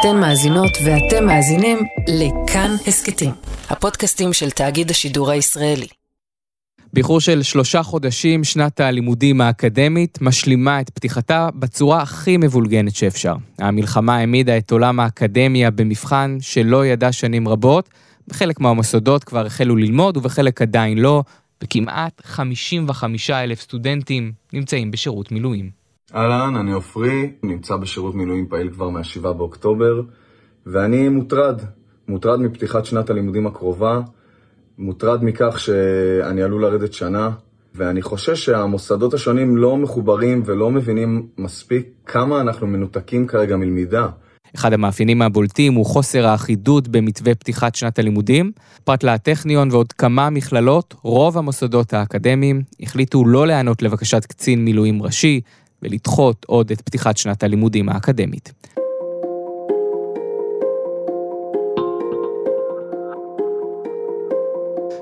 אתן מאזינות ואתם מאזינים לכאן הסכתים, הפודקאסטים של תאגיד השידור הישראלי. באיחור של שלושה חודשים, שנת הלימודים האקדמית משלימה את פתיחתה בצורה הכי מבולגנת שאפשר. המלחמה העמידה את עולם האקדמיה במבחן שלא ידע שנים רבות. בחלק מהמוסדות כבר החלו ללמוד ובחלק עדיין לא, וכמעט 55 אלף סטודנטים נמצאים בשירות מילואים. אהלן, אני עופרי, נמצא בשירות מילואים פעיל כבר מה-7 באוקטובר, ואני מוטרד, מוטרד מפתיחת שנת הלימודים הקרובה, מוטרד מכך שאני עלול לרדת שנה, ואני חושש שהמוסדות השונים לא מחוברים ולא מבינים מספיק כמה אנחנו מנותקים כרגע מלמידה. אחד המאפיינים הבולטים הוא חוסר האחידות במתווה פתיחת שנת הלימודים. פרט לטכניון ועוד כמה מכללות, רוב המוסדות האקדמיים החליטו לא להיענות לבקשת קצין מילואים ראשי ולדחות עוד את פתיחת שנת הלימודים האקדמית.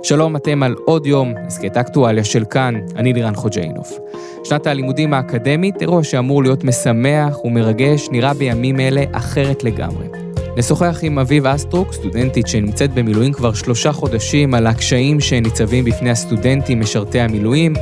שלום, אתם על עוד יום, הסכת אקטואליה של כאן, אני לירן חוג'יינוף. שנת הלימודים האקדמית, אירוע שאמור להיות משמח ומרגש, נראה בימים אלה אחרת לגמרי. נשוחח עם אביב אסטרוק, סטודנטית שנמצאת במילואים כבר שלושה חודשים, על הקשיים שניצבים בפני הסטודנטים משרתי המילואים,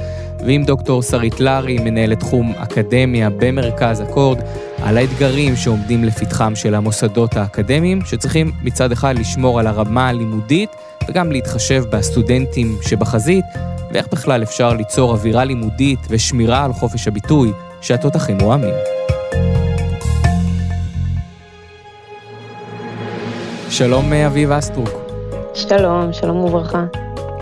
ועם דוקטור שרית לארי, מנהלת תחום אקדמיה במרכז אקורד, על האתגרים שעומדים לפתחם של המוסדות האקדמיים, שצריכים מצד אחד לשמור על הרמה הלימודית, וגם להתחשב בסטודנטים שבחזית, ואיך בכלל אפשר ליצור אווירה לימודית ושמירה על חופש הביטוי שהתותחים רועמים. שלום אביב אסטרוק. שלום, שלום וברכה.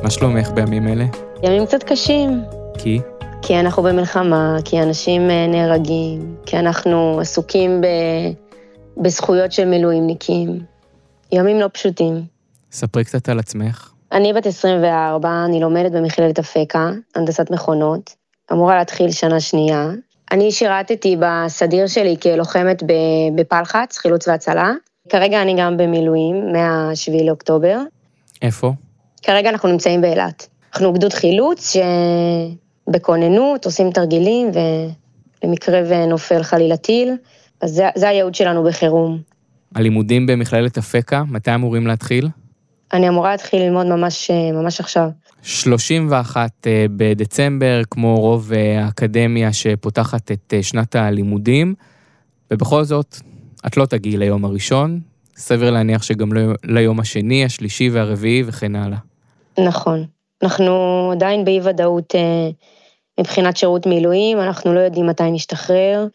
מה שלומך בימים אלה? ימים קצת קשים. כי? כי אנחנו במלחמה, כי אנשים אה, נהרגים, כי אנחנו עסוקים ב... בזכויות של מילואימניקים. ימים לא פשוטים. ספרי קצת על עצמך. אני בת 24, אני לומדת במכללת אפקה, הנדסת מכונות, אמורה להתחיל שנה שנייה. אני שירתתי בסדיר שלי כלוחמת בפלחץ, חילוץ והצלה. כרגע אני גם במילואים, מה-7 לאוקטובר. איפה? כרגע אנחנו נמצאים באילת. אנחנו גדוד חילוץ שבכוננות, עושים תרגילים, ולמקרה ונופל חלילה טיל, אז זה, זה הייעוד שלנו בחירום. הלימודים במכללת אפקה, מתי אמורים להתחיל? אני אמורה להתחיל ללמוד ממש, ממש עכשיו. 31 אה, בדצמבר, כמו רוב אה, האקדמיה שפותחת את אה, שנת הלימודים, ובכל זאת, את לא תגיעי ליום הראשון, סביר להניח שגם לא ליום השני, השלישי והרביעי וכן הלאה. נכון. אנחנו עדיין באי ודאות מבחינת שירות מילואים, אנחנו לא יודעים מתי נשתחרר,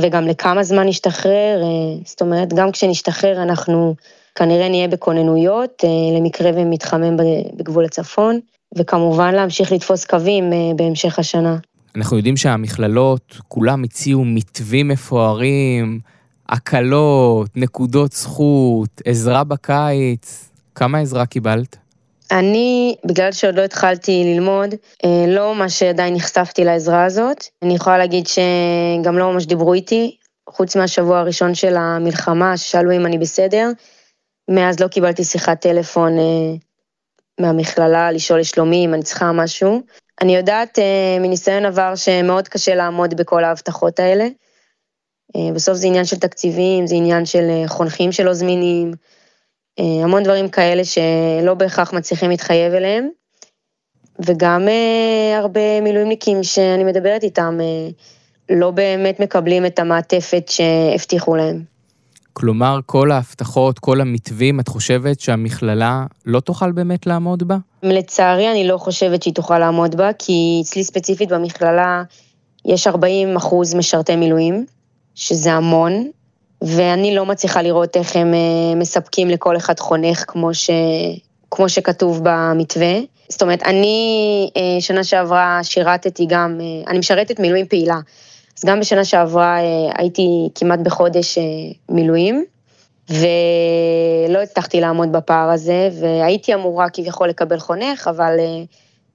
וגם לכמה זמן נשתחרר, זאת אומרת, גם כשנשתחרר אנחנו כנראה נהיה בכוננויות אה, למקרה ומתחמם בגבול הצפון, וכמובן להמשיך לתפוס קווים אה, בהמשך השנה. אנחנו יודעים שהמכללות, כולם הציעו מתווים מפוארים, הקלות, נקודות זכות, עזרה בקיץ. כמה עזרה קיבלת? אני, בגלל שעוד לא התחלתי ללמוד, אה, לא ממש עדיין נחשפתי לעזרה הזאת. אני יכולה להגיד שגם לא ממש דיברו איתי, חוץ מהשבוע הראשון של המלחמה, ששאלו אם אני בסדר. מאז לא קיבלתי שיחת טלפון אה, מהמכללה לשאול לשלומי אם אני צריכה משהו. אני יודעת אה, מניסיון עבר שמאוד קשה לעמוד בכל ההבטחות האלה. בסוף זה עניין של תקציבים, זה עניין של חונכים שלא זמינים, המון דברים כאלה שלא בהכרח מצליחים להתחייב אליהם. וגם אה, הרבה מילואימניקים שאני מדברת איתם אה, לא באמת מקבלים את המעטפת שהבטיחו להם. כלומר, כל ההבטחות, כל המתווים, את חושבת שהמכללה לא תוכל באמת לעמוד בה? לצערי, אני לא חושבת שהיא תוכל לעמוד בה, כי אצלי ספציפית במכללה יש 40 אחוז משרתי מילואים, שזה המון, ואני לא מצליחה לראות איך הם אה, מספקים לכל אחד חונך כמו, ש... כמו שכתוב במתווה. זאת אומרת, אני אה, שנה שעברה שירתתי גם, אה, אני משרתת מילואים פעילה. אז גם בשנה שעברה הייתי כמעט בחודש מילואים, ולא הצלחתי לעמוד בפער הזה, והייתי אמורה כביכול לקבל חונך, אבל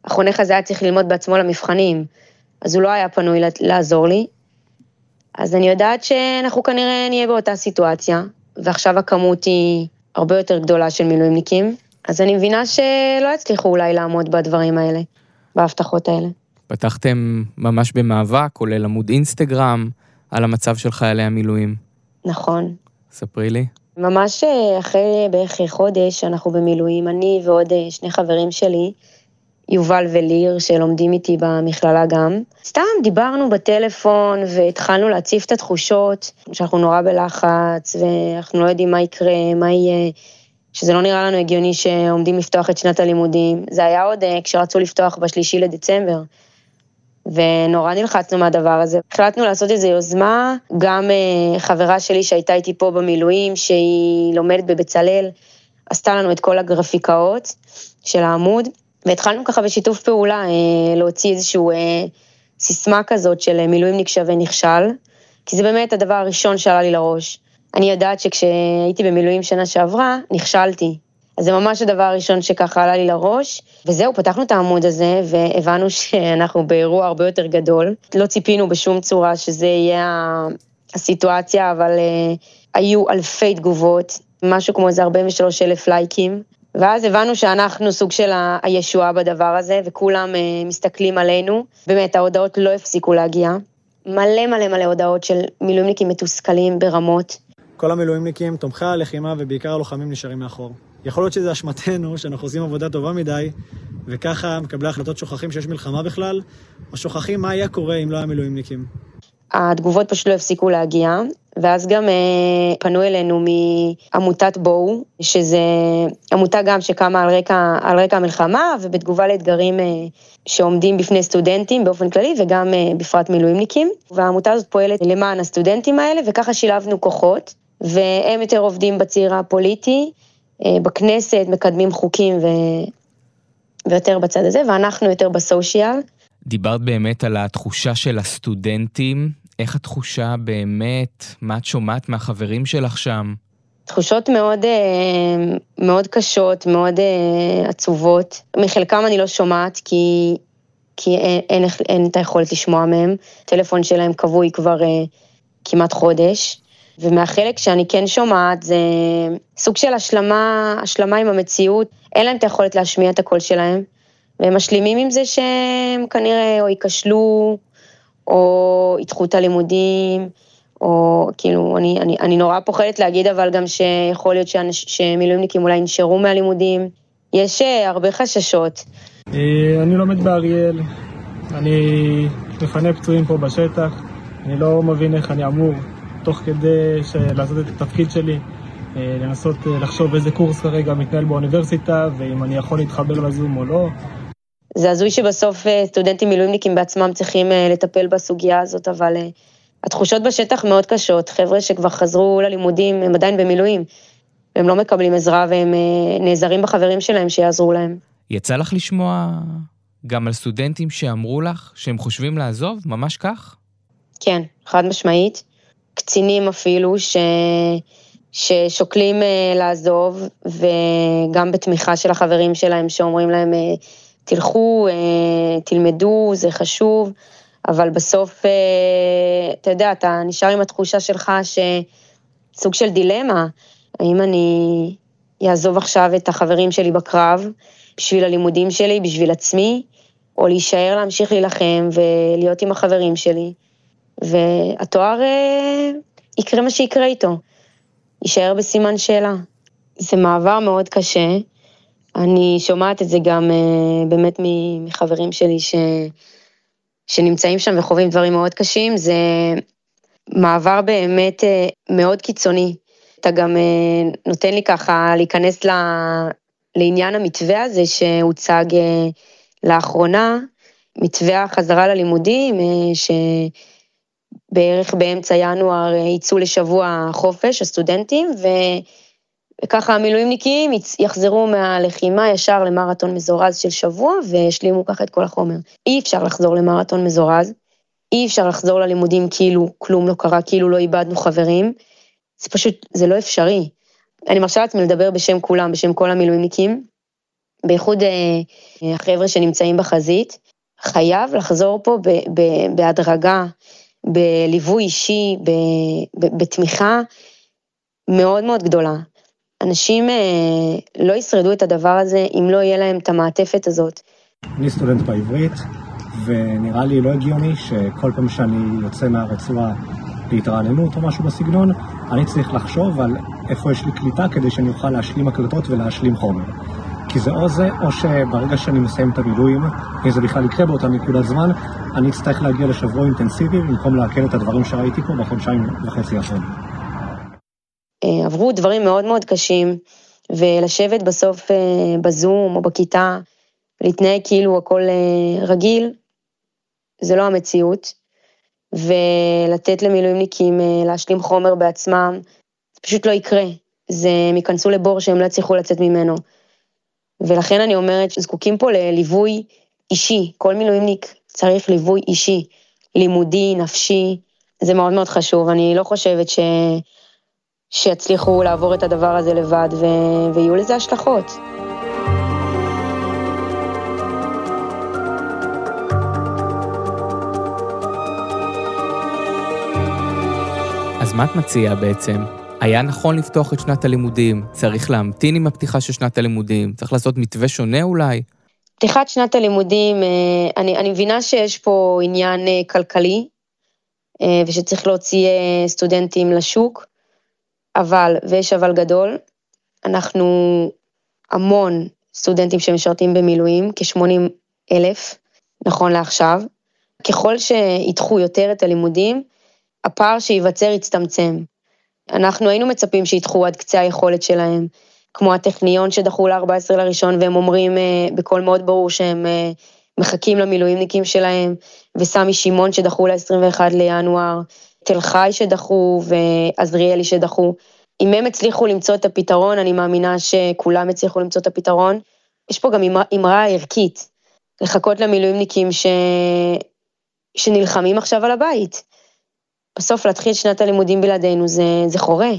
החונך הזה היה צריך ללמוד בעצמו למבחנים, אז הוא לא היה פנוי לעזור לי. אז אני יודעת שאנחנו כנראה נהיה באותה סיטואציה, ועכשיו הכמות היא הרבה יותר גדולה של מילואימניקים, אז אני מבינה שלא יצליחו אולי לעמוד בדברים האלה, בהבטחות האלה. פתחתם ממש במאבק, כולל עמוד אינסטגרם, על המצב של חיילי המילואים. נכון. ספרי לי. ממש אה, אחרי בערך חודש אנחנו במילואים, אני ועוד אה, שני חברים שלי, יובל וליר, שלומדים איתי במכללה גם. סתם דיברנו בטלפון והתחלנו להציף את התחושות, שאנחנו נורא בלחץ ואנחנו לא יודעים מה יקרה, מה יהיה, שזה לא נראה לנו הגיוני שעומדים לפתוח את שנת הלימודים. זה היה עוד אה, כשרצו לפתוח בשלישי לדצמבר. ונורא נלחצנו מהדבר הזה. החלטנו לעשות איזו יוזמה, גם אה, חברה שלי שהייתה איתי פה במילואים, שהיא לומדת בבצלאל, עשתה לנו את כל הגרפיקאות של העמוד, והתחלנו ככה בשיתוף פעולה אה, להוציא איזושהי אה, סיסמה כזאת של מילואימניק שווה נכשל, כי זה באמת הדבר הראשון שעלה לי לראש. אני יודעת שכשהייתי במילואים שנה שעברה, נכשלתי. אז זה ממש הדבר הראשון שככה עלה לי לראש, וזהו, פתחנו את העמוד הזה, והבנו שאנחנו באירוע הרבה יותר גדול. לא ציפינו בשום צורה שזה יהיה הסיטואציה, אבל uh, היו אלפי תגובות, משהו כמו איזה 43 אלף לייקים. ואז הבנו שאנחנו סוג של הישועה בדבר הזה, וכולם uh, מסתכלים עלינו. באמת, ההודעות לא הפסיקו להגיע. מלא מלא מלא הודעות של מילואימניקים מתוסכלים ברמות. כל המילואימניקים, תומכי הלחימה ובעיקר הלוחמים נשארים מאחור. יכול להיות שזה אשמתנו, שאנחנו עושים עבודה טובה מדי, וככה מקבלי ההחלטות שוכחים שיש מלחמה בכלל, או שוכחים מה היה קורה אם לא היה מילואימניקים. התגובות פשוט לא הפסיקו להגיע, ואז גם אה, פנו אלינו מעמותת בואו, שזה עמותה גם שקמה על רקע, על רקע המלחמה, ובתגובה לאתגרים אה, שעומדים בפני סטודנטים באופן כללי, וגם אה, בפרט מילואימניקים. והעמותה הזאת פועלת למען הסטודנטים האלה, וככה שילבנו כוחות, והם יותר עובדים בציר הפוליטי, בכנסת, מקדמים חוקים ו... ויותר בצד הזה, ואנחנו יותר בסושיאל. דיברת באמת על התחושה של הסטודנטים, איך התחושה באמת, מה את שומעת מהחברים שלך שם? תחושות מאוד, אה, מאוד קשות, מאוד אה, עצובות. מחלקם אני לא שומעת, כי, כי אין, אין, אין את היכולת לשמוע מהם. הטלפון שלהם כבוי כבר כמעט חודש. ומהחלק שאני כן שומעת זה סוג של השלמה, השלמה עם המציאות, אין להם את היכולת להשמיע את הקול שלהם, והם משלימים עם זה שהם כנראה או ייכשלו, או ידחו את הלימודים, או כאילו, אני, אני, אני נורא פוחדת להגיד אבל גם שיכול להיות שמילואימניקים אולי ינשרו מהלימודים, יש אה, הרבה חששות. אה, אני לומד באריאל, אני מפנה פצועים פה בשטח, אני לא מבין איך אני אמור תוך כדי לעשות את התפקיד שלי, אה, לנסות לחשוב איזה קורס כרגע מתנהל באוניברסיטה, ואם אני יכול להתחבר לזום או לא. זה הזוי שבסוף אה, סטודנטים מילואימניקים בעצמם צריכים לטפל בסוגיה הזאת, אבל התחושות בשטח מאוד קשות. חבר'ה שכבר חזרו ללימודים, הם עדיין במילואים. הם לא מקבלים עזרה והם נעזרים בחברים שלהם שיעזרו להם. יצא לך לשמוע גם על סטודנטים שאמרו לך שהם חושבים לעזוב? ממש כך? כן, חד משמעית. קצינים אפילו, ש... ששוקלים לעזוב, וגם בתמיכה של החברים שלהם שאומרים להם, תלכו, uh, תלמדו, זה חשוב, אבל בסוף, uh, אתה יודע, אתה נשאר עם התחושה שלך שסוג של דילמה, האם אני אעזוב עכשיו את החברים שלי בקרב, בשביל הלימודים שלי, בשביל עצמי, או להישאר, להמשיך להילחם ולהיות עם החברים שלי. והתואר אה, יקרה מה שיקרה איתו, יישאר בסימן שאלה. זה מעבר מאוד קשה, אני שומעת את זה גם אה, באמת מחברים שלי ש... שנמצאים שם וחווים דברים מאוד קשים, זה מעבר באמת אה, מאוד קיצוני. אתה גם נותן לי ככה להיכנס ל... לעניין המתווה הזה שהוצג לאחרונה, מתווה החזרה ללימודים, ש... בערך באמצע ינואר אה, יצאו לשבוע חופש, הסטודנטים, ו... וככה המילואימניקים יחזרו מהלחימה ישר למרתון מזורז של שבוע וישלימו ככה את כל החומר. אי אפשר לחזור למרתון מזורז, אי אפשר לחזור ללימודים כאילו כלום לא קרה, כאילו לא איבדנו חברים. זה פשוט, זה לא אפשרי. אני מרשה לעצמי לדבר בשם כולם, בשם כל המילואימניקים, בייחוד אה, החבר'ה שנמצאים בחזית. חייב לחזור פה בהדרגה בליווי אישי, בתמיכה מאוד מאוד גדולה. אנשים אה, לא ישרדו את הדבר הזה אם לא יהיה להם את המעטפת הזאת. אני סטודנט בעברית, ונראה לי לא הגיוני שכל פעם שאני יוצא מהרצועה להתרעננות או משהו בסגנון, אני צריך לחשוב על איפה יש לי קליטה כדי שאני אוכל להשלים הקלטות ולהשלים חומר. כי זה או זה, או שברגע שאני מסיים את המילואים, אם זה בכלל יקרה באותה נקודת זמן, אני אצטרך להגיע לשבוע אינטנסיבי במקום לעכל את הדברים שראיתי פה בחודשיים וחצי האחרונים. אה, עברו דברים מאוד מאוד קשים, ולשבת בסוף אה, בזום או בכיתה, להתנהג כאילו הכל אה, רגיל, זה לא המציאות. ולתת למילואימניקים להשלים חומר בעצמם, זה פשוט לא יקרה. זה, הם ייכנסו לבור שהם לא יצליחו לצאת ממנו. ולכן אני אומרת שזקוקים פה לליווי אישי, כל מילואימניק צריך ליווי אישי, לימודי, נפשי, זה מאוד מאוד חשוב, אני לא חושבת ש... שיצליחו לעבור את הדבר הזה לבד, ו... ויהיו לזה השלכות. אז מה את מציעה בעצם? היה נכון לפתוח את שנת הלימודים? צריך להמתין עם הפתיחה של שנת הלימודים? צריך לעשות מתווה שונה אולי? פתיחת שנת הלימודים, אה, אני, אני מבינה שיש פה עניין אה, כלכלי, אה, ושצריך להוציא סטודנטים לשוק, אבל, ויש אבל גדול, אנחנו המון סטודנטים שמשרתים במילואים, כ-80 אלף, נכון לעכשיו. ככל שידחו יותר את הלימודים, הפער שייווצר יצטמצם. אנחנו היינו מצפים שידחו עד קצה היכולת שלהם, כמו הטכניון שדחו ל-14 לראשון, והם אומרים uh, בקול מאוד ברור שהם uh, מחכים למילואימניקים שלהם, וסמי שמעון שדחו ל-21 לינואר, תל חי שדחו ועזריאלי שדחו. אם הם הצליחו למצוא את הפתרון, אני מאמינה שכולם הצליחו למצוא את הפתרון. יש פה גם אמרה ערכית, לחכות למילואימניקים ש... שנלחמים עכשיו על הבית. בסוף להתחיל שנת הלימודים בלעדינו זה, זה חורה.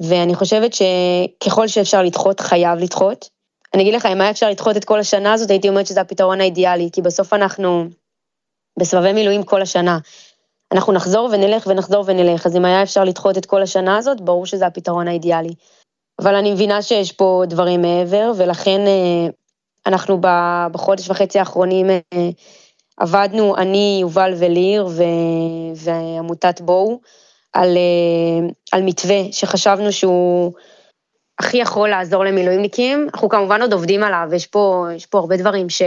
ואני חושבת שככל שאפשר לדחות, חייב לדחות. אני אגיד לך, אם היה אפשר לדחות את כל השנה הזאת, הייתי אומרת שזה הפתרון האידיאלי, כי בסוף אנחנו בסבבי מילואים כל השנה. אנחנו נחזור ונלך ונחזור ונלך, אז אם היה אפשר לדחות את כל השנה הזאת, ברור שזה הפתרון האידיאלי. אבל אני מבינה שיש פה דברים מעבר, ולכן אה, אנחנו בחודש וחצי האחרונים אה, עבדנו, אני, יובל וליר ו... ועמותת בואו, על, אה, על מתווה שחשבנו שהוא הכי יכול לעזור למילואימניקים. אנחנו כמובן עוד עובדים עליו, יש פה, יש פה הרבה דברים ש...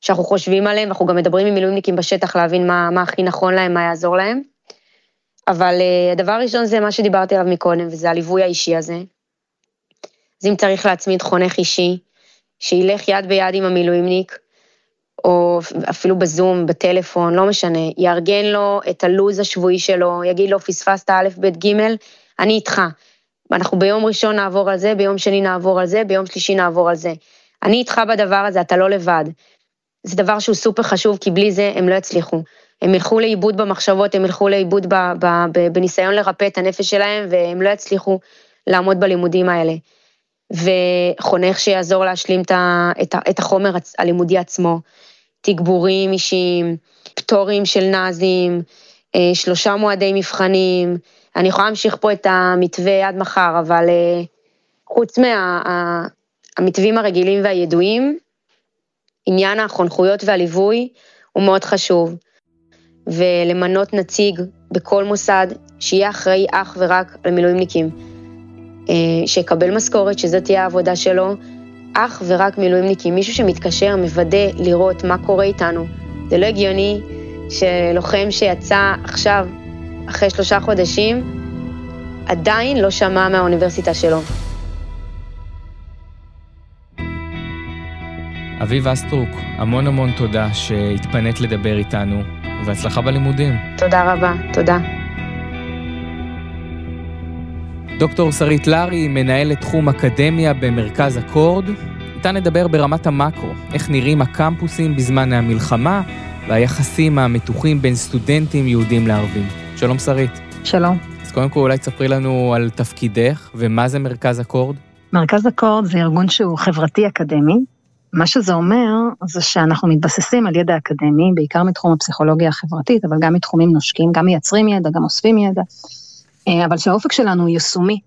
שאנחנו חושבים עליהם, אנחנו גם מדברים עם מילואימניקים בשטח להבין מה, מה הכי נכון להם, מה יעזור להם. אבל uh, הדבר הראשון זה מה שדיברתי עליו מקודם, וזה הליווי האישי הזה. אז אם צריך להצמיד חונך אישי, שילך יד ביד עם המילואימניק, או אפילו בזום, בטלפון, לא משנה, יארגן לו את הלו"ז השבועי שלו, יגיד לו, פספסת א', ב', ג', אני איתך. אנחנו ביום ראשון נעבור על זה, ביום שני נעבור על זה, ביום שלישי נעבור על זה. אני איתך בדבר הזה, אתה לא לבד. זה דבר שהוא סופר חשוב, כי בלי זה הם לא יצליחו. הם ילכו לאיבוד במחשבות, הם ילכו לאיבוד ב, ב, ב, בניסיון לרפא את הנפש שלהם, והם לא יצליחו לעמוד בלימודים האלה. וחונך שיעזור להשלים את, את החומר הלימודי עצמו, תגבורים אישיים, פטורים של נאזים, אה, שלושה מועדי מבחנים, אני יכולה להמשיך פה את המתווה עד מחר, אבל אה, חוץ מהמתווים מה, הרגילים והידועים, עניין החונכויות והליווי הוא מאוד חשוב. ולמנות נציג בכל מוסד שיהיה אחראי אך ורק על מילואימניקים. אה, שיקבל משכורת, שזאת תהיה העבודה שלו, אך ורק מילואימניקים, מישהו שמתקשר, מוודא לראות מה קורה איתנו. זה לא הגיוני שלוחם שיצא עכשיו, אחרי שלושה חודשים, עדיין לא שמע מהאוניברסיטה שלו. אביב אסטרוק, המון המון תודה שהתפנית לדבר איתנו, והצלחה בלימודים. תודה רבה, תודה. דוקטור שרית לארי, מנהלת תחום אקדמיה במרכז אקורד, איתה נדבר ברמת המקרו, איך נראים הקמפוסים בזמן המלחמה והיחסים המתוחים בין סטודנטים יהודים לערבים. שלום שרית. שלום. אז קודם כל אולי תספרי לנו על תפקידך ומה זה מרכז אקורד. מרכז אקורד זה ארגון שהוא חברתי אקדמי. מה שזה אומר זה שאנחנו מתבססים על ידע אקדמי, בעיקר מתחום הפסיכולוגיה החברתית, אבל גם מתחומים נושקים, גם מייצרים ידע, גם אוספים ידע. אה, אבל שהאופק שלנו הוא יישומי.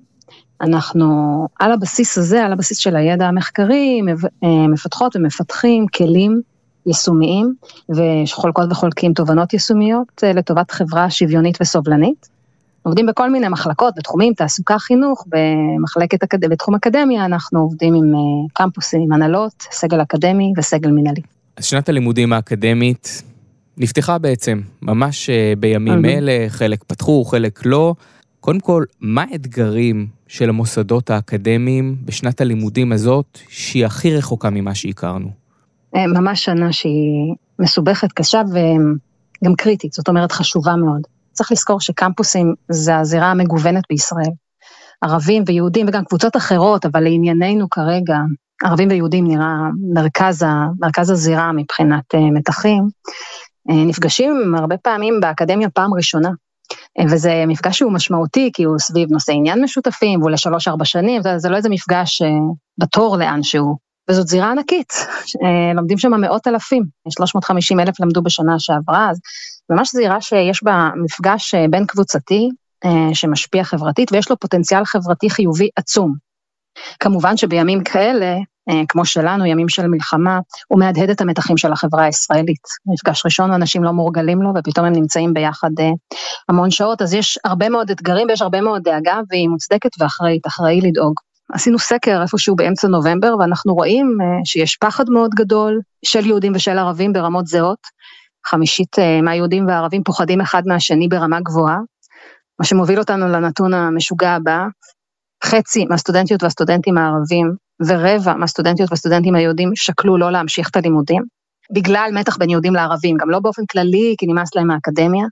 אנחנו על הבסיס הזה, על הבסיס של הידע המחקרי, אה, מפתחות ומפתחים כלים יישומיים, וחולקות וחולקים תובנות יישומיות אה, לטובת חברה שוויונית וסובלנית. עובדים בכל מיני מחלקות, בתחומים, תעסוקה, חינוך, במחלקת, בתחום אקדמיה אנחנו עובדים עם קמפוסים, עם הנהלות, סגל אקדמי וסגל מנהלי. אז שנת הלימודים האקדמית נפתחה בעצם, ממש בימים אלה, חלק פתחו, חלק לא. קודם כל, מה האתגרים של המוסדות האקדמיים בשנת הלימודים הזאת, שהיא הכי רחוקה ממה שהכרנו? ממש שנה שהיא מסובכת, קשה וגם קריטית, זאת אומרת חשובה מאוד. צריך לזכור שקמפוסים זה הזירה המגוונת בישראל. ערבים ויהודים וגם קבוצות אחרות, אבל לענייננו כרגע, ערבים ויהודים נראה מרכז, מרכז הזירה מבחינת מתחים, נפגשים הרבה פעמים באקדמיה פעם ראשונה. וזה מפגש שהוא משמעותי, כי הוא סביב נושאי עניין משותפים, והוא לשלוש-ארבע שנים, זה לא איזה מפגש בתור לאן שהוא. וזאת זירה ענקית, לומדים שם מאות אלפים, 350 אלף למדו בשנה שעברה, אז ממש זירה שיש בה מפגש בין קבוצתי, שמשפיע חברתית, ויש לו פוטנציאל חברתי חיובי עצום. כמובן שבימים כאלה, כמו שלנו, ימים של מלחמה, הוא מהדהד את המתחים של החברה הישראלית. מפגש ראשון, אנשים לא מורגלים לו, ופתאום הם נמצאים ביחד המון שעות, אז יש הרבה מאוד אתגרים ויש הרבה מאוד דאגה, והיא מוצדקת ואחראית, אחראי לדאוג. עשינו סקר איפשהו באמצע נובמבר, ואנחנו רואים שיש פחד מאוד גדול של יהודים ושל ערבים ברמות זהות. חמישית מהיהודים והערבים פוחדים אחד מהשני ברמה גבוהה, מה שמוביל אותנו לנתון המשוגע הבא, חצי מהסטודנטיות והסטודנטים הערבים ורבע מהסטודנטיות והסטודנטים היהודים שקלו לא להמשיך את הלימודים, בגלל מתח בין יהודים לערבים, גם לא באופן כללי, כי נמאס להם מהאקדמיה.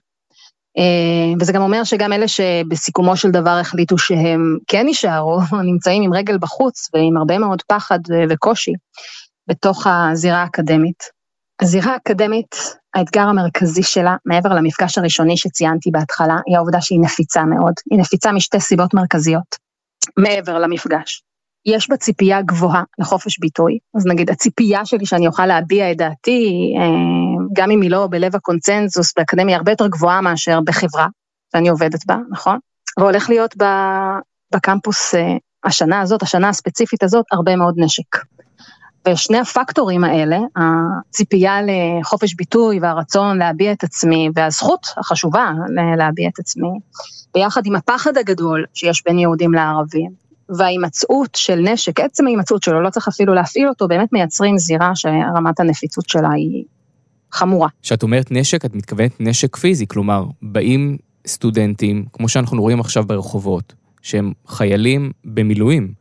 וזה גם אומר שגם אלה שבסיכומו של דבר החליטו שהם כן יישארו, נמצאים עם רגל בחוץ ועם הרבה מאוד פחד וקושי בתוך הזירה האקדמית. הזירה האקדמית, האתגר המרכזי שלה, מעבר למפגש הראשוני שציינתי בהתחלה, היא העובדה שהיא נפיצה מאוד. היא נפיצה משתי סיבות מרכזיות, מעבר למפגש. יש בה ציפייה גבוהה לחופש ביטוי, אז נגיד הציפייה שלי שאני אוכל להביע את דעתי, גם אם היא לא בלב הקונצנזוס באקדמיה, הרבה יותר גבוהה מאשר בחברה שאני עובדת בה, נכון? והולך להיות בקמפוס השנה הזאת, השנה הספציפית הזאת, הרבה מאוד נשק. ושני הפקטורים האלה, הציפייה לחופש ביטוי והרצון להביע את עצמי, והזכות החשובה להביע את עצמי, ביחד עם הפחד הגדול שיש בין יהודים לערבים, וההימצאות של נשק, עצם ההימצאות שלו, לא צריך אפילו להפעיל אותו, באמת מייצרים זירה שרמת הנפיצות שלה היא חמורה. כשאת אומרת נשק, את מתכוונת נשק פיזי, כלומר, באים סטודנטים, כמו שאנחנו רואים עכשיו ברחובות, שהם חיילים במילואים.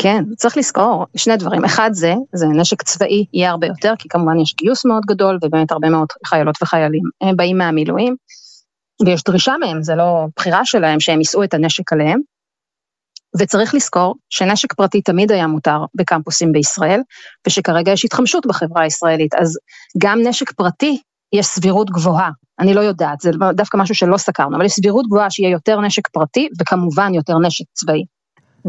כן, צריך לזכור שני דברים, אחד זה, זה נשק צבאי יהיה הרבה יותר, כי כמובן יש גיוס מאוד גדול, ובאמת הרבה מאוד חיילות וחיילים הם באים מהמילואים, ויש דרישה מהם, זה לא בחירה שלהם שהם יישאו את הנשק עליהם. וצריך לזכור שנשק פרטי תמיד היה מותר בקמפוסים בישראל, ושכרגע יש התחמשות בחברה הישראלית, אז גם נשק פרטי יש סבירות גבוהה, אני לא יודעת, זה דווקא משהו שלא סקרנו, אבל יש סבירות גבוהה שיהיה יותר נשק פרטי, וכמובן יותר נשק צבאי.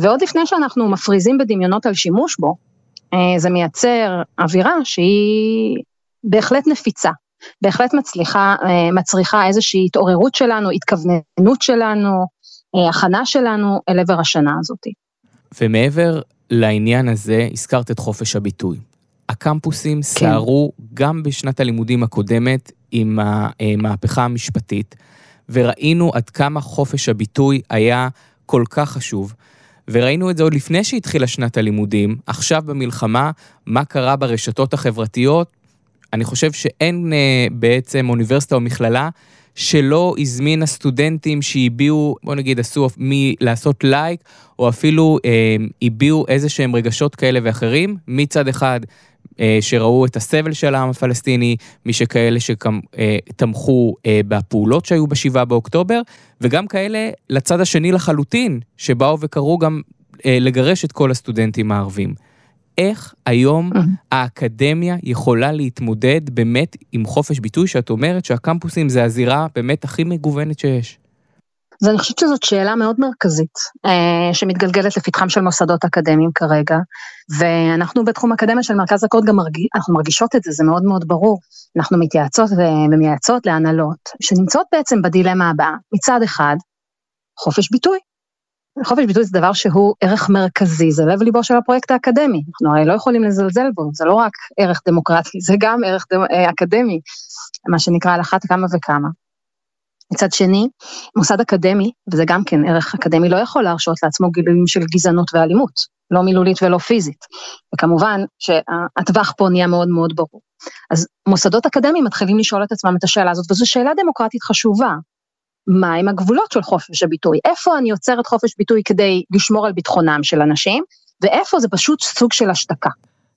ועוד לפני שאנחנו מפריזים בדמיונות על שימוש בו, זה מייצר אווירה שהיא בהחלט נפיצה, בהחלט מצליחה, מצריכה איזושהי התעוררות שלנו, התכווננות שלנו, הכנה שלנו אל עבר השנה הזאת. ומעבר לעניין הזה, הזכרת את חופש הביטוי. הקמפוסים כן. סערו גם בשנת הלימודים הקודמת עם המהפכה המשפטית, וראינו עד כמה חופש הביטוי היה כל כך חשוב. וראינו את זה עוד לפני שהתחילה שנת הלימודים, עכשיו במלחמה, מה קרה ברשתות החברתיות. אני חושב שאין אה, בעצם אוניברסיטה או מכללה שלא הזמינה סטודנטים שהביעו, בוא נגיד, עשו מלעשות לייק, או אפילו אה, הביעו איזה שהם רגשות כאלה ואחרים, מצד אחד שראו את הסבל של העם הפלסטיני, מי שכאלה שתמכו אה, אה, בפעולות שהיו ב-7 באוקטובר, וגם כאלה לצד השני לחלוטין, שבאו וקראו גם אה, לגרש את כל הסטודנטים הערבים. איך היום. האקדמיה יכולה להתמודד באמת עם חופש ביטוי, שאת אומרת שהקמפוסים זה הזירה באמת הכי מגוונת שיש? אז אני חושבת שזאת שאלה מאוד מרכזית, אה, שמתגלגלת לפתחם של מוסדות אקדמיים כרגע, ואנחנו בתחום האקדמיה של מרכז הקוד גם מרגיש, אנחנו מרגישות את זה, זה מאוד מאוד ברור. אנחנו מתייעצות ומייעצות להנהלות, שנמצאות בעצם בדילמה הבאה, מצד אחד, חופש ביטוי. חופש ביטוי זה דבר שהוא ערך מרכזי, זה לב ליבו של הפרויקט האקדמי, אנחנו הרי לא יכולים לזלזל בו, זה לא רק ערך דמוקרטי, זה גם ערך דמ... אקדמי, מה שנקרא על אחת כמה וכמה. מצד שני, מוסד אקדמי, וזה גם כן ערך אקדמי, לא יכול להרשות לעצמו גילויים של גזענות ואלימות, לא מילולית ולא פיזית. וכמובן שהטווח פה נהיה מאוד מאוד ברור. אז מוסדות אקדמיים מתחילים לשאול את עצמם את השאלה הזאת, וזו שאלה דמוקרטית חשובה. מהם הגבולות של חופש הביטוי? איפה אני יוצרת חופש ביטוי כדי לשמור על ביטחונם של אנשים, ואיפה זה פשוט סוג של השתקה.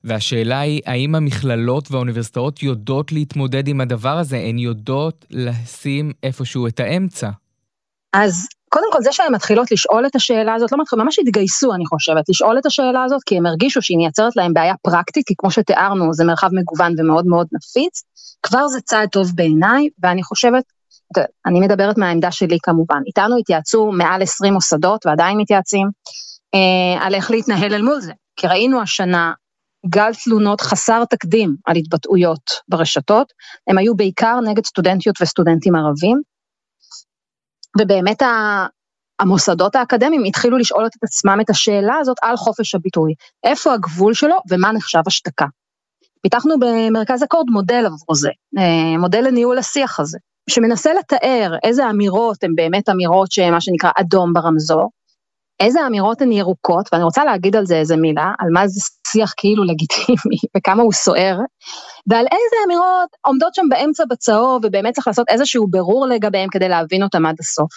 והשאלה היא, האם המכללות והאוניברסיטאות יודעות להתמודד עם הדבר הזה? הן יודעות לשים איפשהו את האמצע. אז קודם כל, זה שהן מתחילות לשאול את השאלה הזאת, לא מתחילות, ממש התגייסו, אני חושבת, לשאול את השאלה הזאת, כי הם הרגישו שהיא מייצרת להם בעיה פרקטית, כי כמו שתיארנו, זה מרחב מגוון ומאוד מאוד נפיץ, כבר זה צעד טוב בעיניי, ואני חושבת, אני מדברת מהעמדה שלי כמובן, איתנו התייעצו מעל 20 מוסדות ועדיין מתייעצים, אה, על איך להתנהל אל מול זה. כי ראינו השנה גל תלונות חסר תקדים על התבטאויות ברשתות, הם היו בעיקר נגד סטודנטיות וסטודנטים ערבים, ובאמת המוסדות האקדמיים התחילו לשאול את עצמם את השאלה הזאת על חופש הביטוי, איפה הגבול שלו ומה נחשב השתקה. פיתחנו במרכז אקורד מודל עבור זה, אה, מודל לניהול השיח הזה, שמנסה לתאר איזה אמירות הן באמת אמירות שהן מה שנקרא אדום ברמזור, איזה אמירות הן ירוקות, ואני רוצה להגיד על זה איזה מילה, על מה זה שיח כאילו לגיטימי וכמה הוא סוער, ועל איזה אמירות עומדות שם באמצע בצהוב ובאמת צריך לעשות איזשהו בירור לגביהם כדי להבין אותם עד הסוף.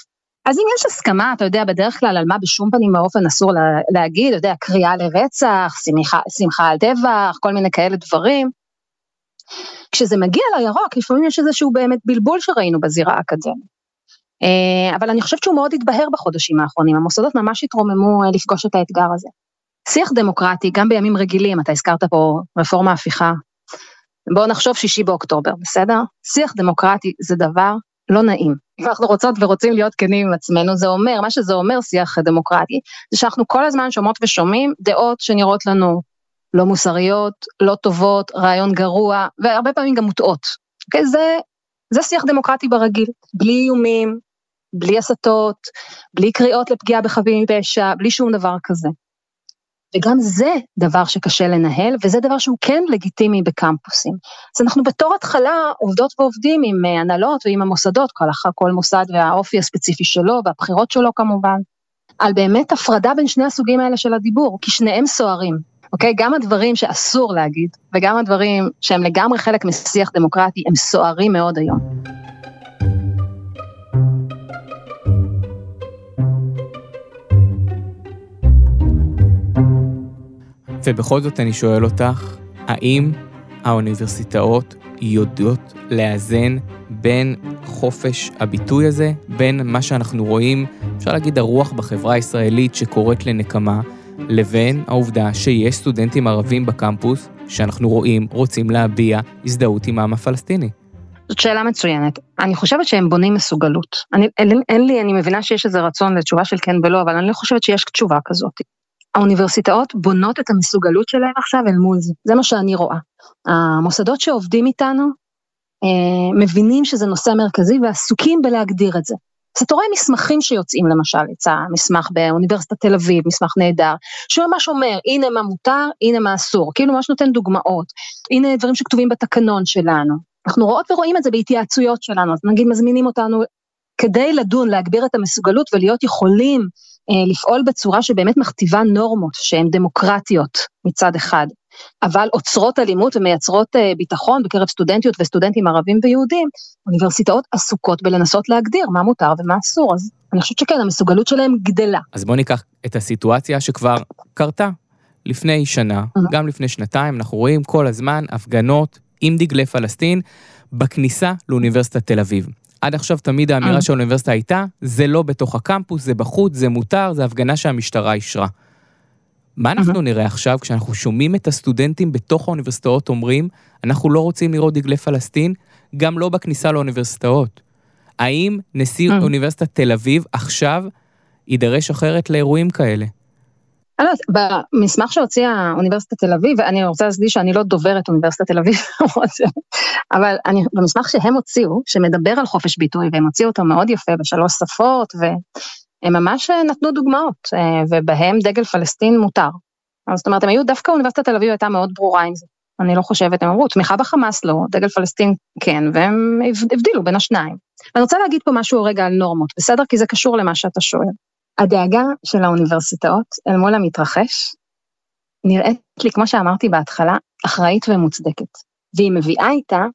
אז אם יש הסכמה, אתה יודע, בדרך כלל על מה בשום פנים ואופן אסור לה, להגיד, אתה יודע, קריאה לרצח, שמחה, שמחה על טבח, כל מיני כאלה דברים. כשזה מגיע לירוק, לפעמים יש איזשהו באמת בלבול שראינו בזירה האקדמית. אה, אבל אני חושבת שהוא מאוד התבהר בחודשים האחרונים, המוסדות ממש התרוממו אה, לפגוש את האתגר הזה. שיח דמוקרטי, גם בימים רגילים, אתה הזכרת פה רפורמה הפיכה, בואו נחשוב שישי באוקטובר, בסדר? שיח דמוקרטי זה דבר לא נעים. אנחנו רוצות ורוצים להיות כנים עם עצמנו, זה אומר, מה שזה אומר שיח דמוקרטי, זה שאנחנו כל הזמן שומעות ושומעים דעות שנראות לנו לא מוסריות, לא טובות, רעיון גרוע, והרבה פעמים גם מוטעות. אוקיי? זה, זה שיח דמוקרטי ברגיל, בלי איומים, בלי הסתות, בלי קריאות לפגיעה בחפים מפשע, בלי שום דבר כזה. וגם זה דבר שקשה לנהל, וזה דבר שהוא כן לגיטימי בקמפוסים. אז אנחנו בתור התחלה עובדות ועובדים עם אה, הנהלות ועם המוסדות, כל, כל מוסד והאופי הספציפי שלו והבחירות שלו כמובן, על באמת הפרדה בין שני הסוגים האלה של הדיבור, כי שניהם סוערים. אוקיי? גם הדברים שאסור להגיד, וגם הדברים שהם לגמרי חלק משיח דמוקרטי, הם סוערים מאוד היום. ובכל זאת אני שואל אותך, האם האוניברסיטאות יודעות לאזן בין חופש הביטוי הזה, בין מה שאנחנו רואים, אפשר להגיד הרוח בחברה הישראלית שקוראת לנקמה, לבין העובדה שיש סטודנטים ערבים בקמפוס שאנחנו רואים רוצים להביע הזדהות עם העם הפלסטיני. זאת שאלה מצוינת. אני חושבת שהם בונים מסוגלות. אני, אין, אין לי, אני מבינה שיש איזה רצון לתשובה של כן ולא, אבל אני לא חושבת שיש תשובה כזאת. האוניברסיטאות בונות את המסוגלות שלהם עכשיו אל מול זה, זה מה שאני רואה. המוסדות שעובדים איתנו אה, מבינים שזה נושא מרכזי ועסוקים בלהגדיר את זה. אז אתה רואה מסמכים שיוצאים למשל, יצא מסמך באוניברסיטת תל אביב, מסמך נהדר, שהוא ממש אומר, הנה מה מותר, הנה מה אסור, כאילו ממש נותן דוגמאות, הנה דברים שכתובים בתקנון שלנו. אנחנו רואות ורואים את זה בהתייעצויות שלנו, אז נגיד מזמינים אותנו כדי לדון, להגביר את המסוגלות ולהיות יכולים לפעול בצורה שבאמת מכתיבה נורמות שהן דמוקרטיות מצד אחד, אבל עוצרות אלימות ומייצרות אה, ביטחון בקרב סטודנטיות וסטודנטים ערבים ויהודים, אוניברסיטאות עסוקות בלנסות להגדיר מה מותר ומה אסור, אז אני חושבת שכן, המסוגלות שלהם גדלה. אז בואו ניקח את הסיטואציה שכבר קרתה לפני שנה, גם לפני שנתיים, אנחנו רואים כל הזמן הפגנות עם דגלי פלסטין בכניסה לאוניברסיטת תל אביב. עד עכשיו תמיד האמירה אה. של האוניברסיטה הייתה, זה לא בתוך הקמפוס, זה בחוץ, זה מותר, זה הפגנה שהמשטרה אישרה. מה אנחנו נראה עכשיו כשאנחנו שומעים את הסטודנטים בתוך האוניברסיטאות אומרים, אנחנו לא רוצים לראות דגלי פלסטין, גם לא בכניסה לאוניברסיטאות. האם נשיא אה. אוניברסיטת תל אביב עכשיו יידרש אחרת לאירועים כאלה? אני לא יודעת, במסמך שהוציאה אוניברסיטת תל אביב, ואני רוצה להסביר שאני לא דוברת אוניברסיטת תל אביב, אבל אני, במסמך שהם הוציאו, שמדבר על חופש ביטוי, והם הוציאו אותו מאוד יפה בשלוש שפות, והם ממש נתנו דוגמאות, ובהם דגל פלסטין מותר. זאת אומרת, הם היו, דווקא אוניברסיטת תל אביב הייתה מאוד ברורה עם זה. אני לא חושבת, הם אמרו, תמיכה בחמאס לא, דגל פלסטין כן, והם הבדילו בין השניים. אני רוצה להגיד פה משהו רגע על נורמות, בסדר? כי זה קשור למה שאתה שואל. הדאגה של האוניברסיטאות אל מול המתרחש, נראית לי, כמו שאמרתי בהתחלה, אחראית ומוצדקת. והיא מביאה איתה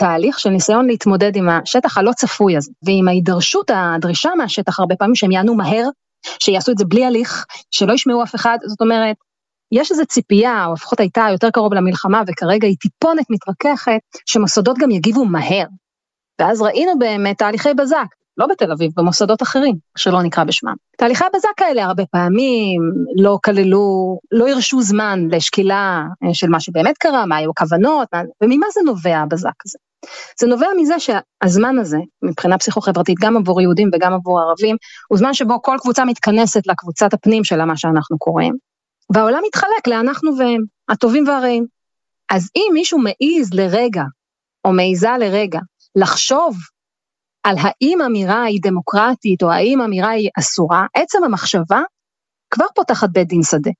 תהליך של ניסיון להתמודד עם השטח הלא צפוי הזה, ועם ההידרשות, הדרישה מהשטח הרבה פעמים שהם יענו מהר, שיעשו את זה בלי הליך, שלא ישמעו אף אחד, זאת אומרת, יש איזו ציפייה, או לפחות הייתה יותר קרוב למלחמה, וכרגע היא טיפונת מתרככת, שמוסדות גם יגיבו מהר. ואז ראינו באמת תהליכי בזק, לא בתל אביב, במוסדות אחרים, שלא נקרא בשמם. תהליכי הבזק האלה הרבה פעמים לא כללו, לא הרשו זמן לשקילה אה, של מה שבאמת קרה, מה היו הכוונות, וממה זה נובע הבזק הזה. זה נובע מזה שהזמן הזה, מבחינה פסיכו-חברתית, גם עבור יהודים וגם עבור ערבים, הוא זמן שבו כל קבוצה מתכנסת לקבוצת הפנים שלה, מה שאנחנו קוראים, והעולם מתחלק לאנחנו והם, הטובים והרעים. אז אם מישהו מעז לרגע, או מעיזה לרגע, לחשוב על האם אמירה היא דמוקרטית או האם אמירה היא אסורה, עצם המחשבה כבר פותחת בית דין שדה.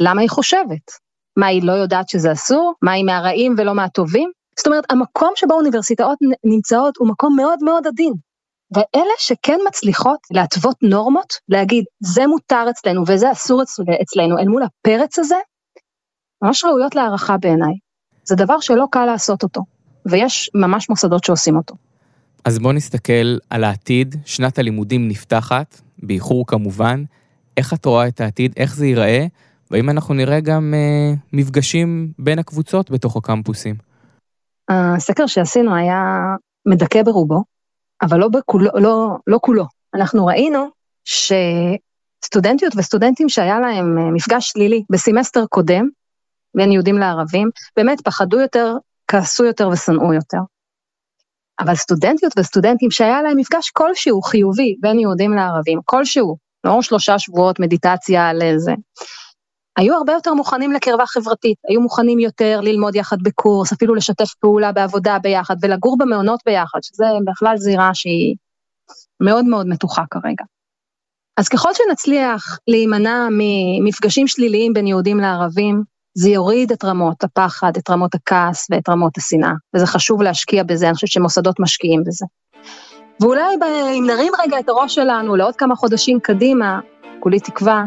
למה היא חושבת? מה, היא לא יודעת שזה אסור? מה, היא מהרעים ולא מהטובים? זאת אומרת, המקום שבו האוניברסיטאות נמצאות הוא מקום מאוד מאוד עדין. ואלה שכן מצליחות להתוות נורמות, להגיד, זה מותר אצלנו וזה אסור אצלנו, אל מול הפרץ הזה, ממש ראויות להערכה בעיניי. זה דבר שלא קל לעשות אותו, ויש ממש מוסדות שעושים אותו. אז בוא נסתכל על העתיד, שנת הלימודים נפתחת, באיחור כמובן, איך את רואה את העתיד, איך זה ייראה, והאם אנחנו נראה גם אה, מפגשים בין הקבוצות בתוך הקמפוסים. הסקר שעשינו היה מדכא ברובו, אבל לא, בכולו, לא, לא כולו. אנחנו ראינו שסטודנטיות וסטודנטים שהיה להם אה, מפגש שלילי בסמסטר קודם, בין יהודים לערבים, באמת פחדו יותר, כעסו יותר ושנאו יותר. אבל סטודנטיות וסטודנטים שהיה להם מפגש כלשהו חיובי בין יהודים לערבים, כלשהו, לא שלושה שבועות מדיטציה על זה, היו הרבה יותר מוכנים לקרבה חברתית, היו מוכנים יותר ללמוד יחד בקורס, אפילו לשתף פעולה בעבודה ביחד ולגור במעונות ביחד, שזה בכלל זירה שהיא מאוד מאוד מתוחה כרגע. אז ככל שנצליח להימנע ממפגשים שליליים בין יהודים לערבים, זה יוריד את רמות הפחד, את רמות הכעס ואת רמות השנאה, וזה חשוב להשקיע בזה, אני חושבת שמוסדות משקיעים בזה. ואולי אם נרים רגע את הראש שלנו לעוד כמה חודשים קדימה, כולי תקווה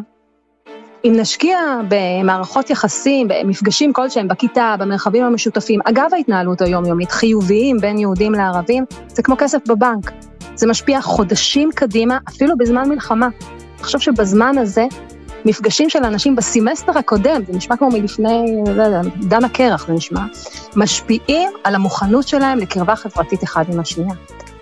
אם נשקיע במערכות יחסים, במפגשים כלשהם, בכיתה, במרחבים המשותפים, אגב ההתנהלות היומיומית, חיוביים בין יהודים לערבים, זה כמו כסף בבנק. זה משפיע חודשים קדימה, אפילו בזמן מלחמה. תחשוב שבזמן הזה, מפגשים של אנשים בסמסטר הקודם, זה נשמע כמו מלפני, לא יודע, דן הקרח זה נשמע, משפיעים על המוכנות שלהם לקרבה חברתית אחד עם השנייה.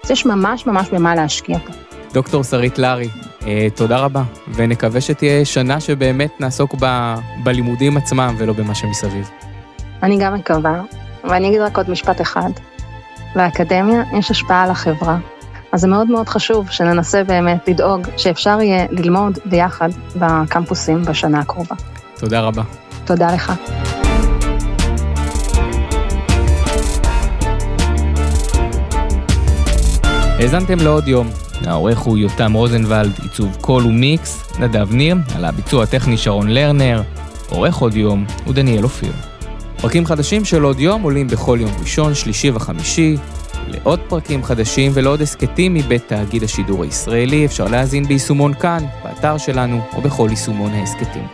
אז יש ממש ממש במה להשקיע פה. דוקטור שרית לארי, אה, תודה רבה, ונקווה שתהיה שנה שבאמת נעסוק ב, בלימודים עצמם ולא במה שמסביב. אני גם מקווה, ואני אגיד רק עוד משפט אחד. לאקדמיה יש השפעה על החברה, אז זה מאוד מאוד חשוב שננסה באמת לדאוג שאפשר יהיה ללמוד ביחד בקמפוסים בשנה הקרובה. תודה רבה. תודה לך. האזנתם לעוד יום. העורך הוא יותם רוזנבלד, עיצוב קול ומיקס, נדב ניר, על הביצוע הטכני שרון לרנר, עורך עוד יום הוא דניאל אופיר. פרקים חדשים של עוד יום עולים בכל יום ראשון, שלישי וחמישי. לעוד פרקים חדשים ולעוד הסכתים מבית תאגיד השידור הישראלי אפשר להאזין ביישומון כאן, באתר שלנו או בכל יישומון ההסכתים.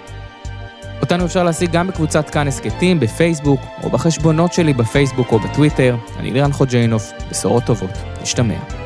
אותנו אפשר להשיג גם בקבוצת כאן הסכתים, בפייסבוק או בחשבונות שלי בפייסבוק או בטוויטר. אני לירן חוג'יינוף, בשורות טובות. נשתמע.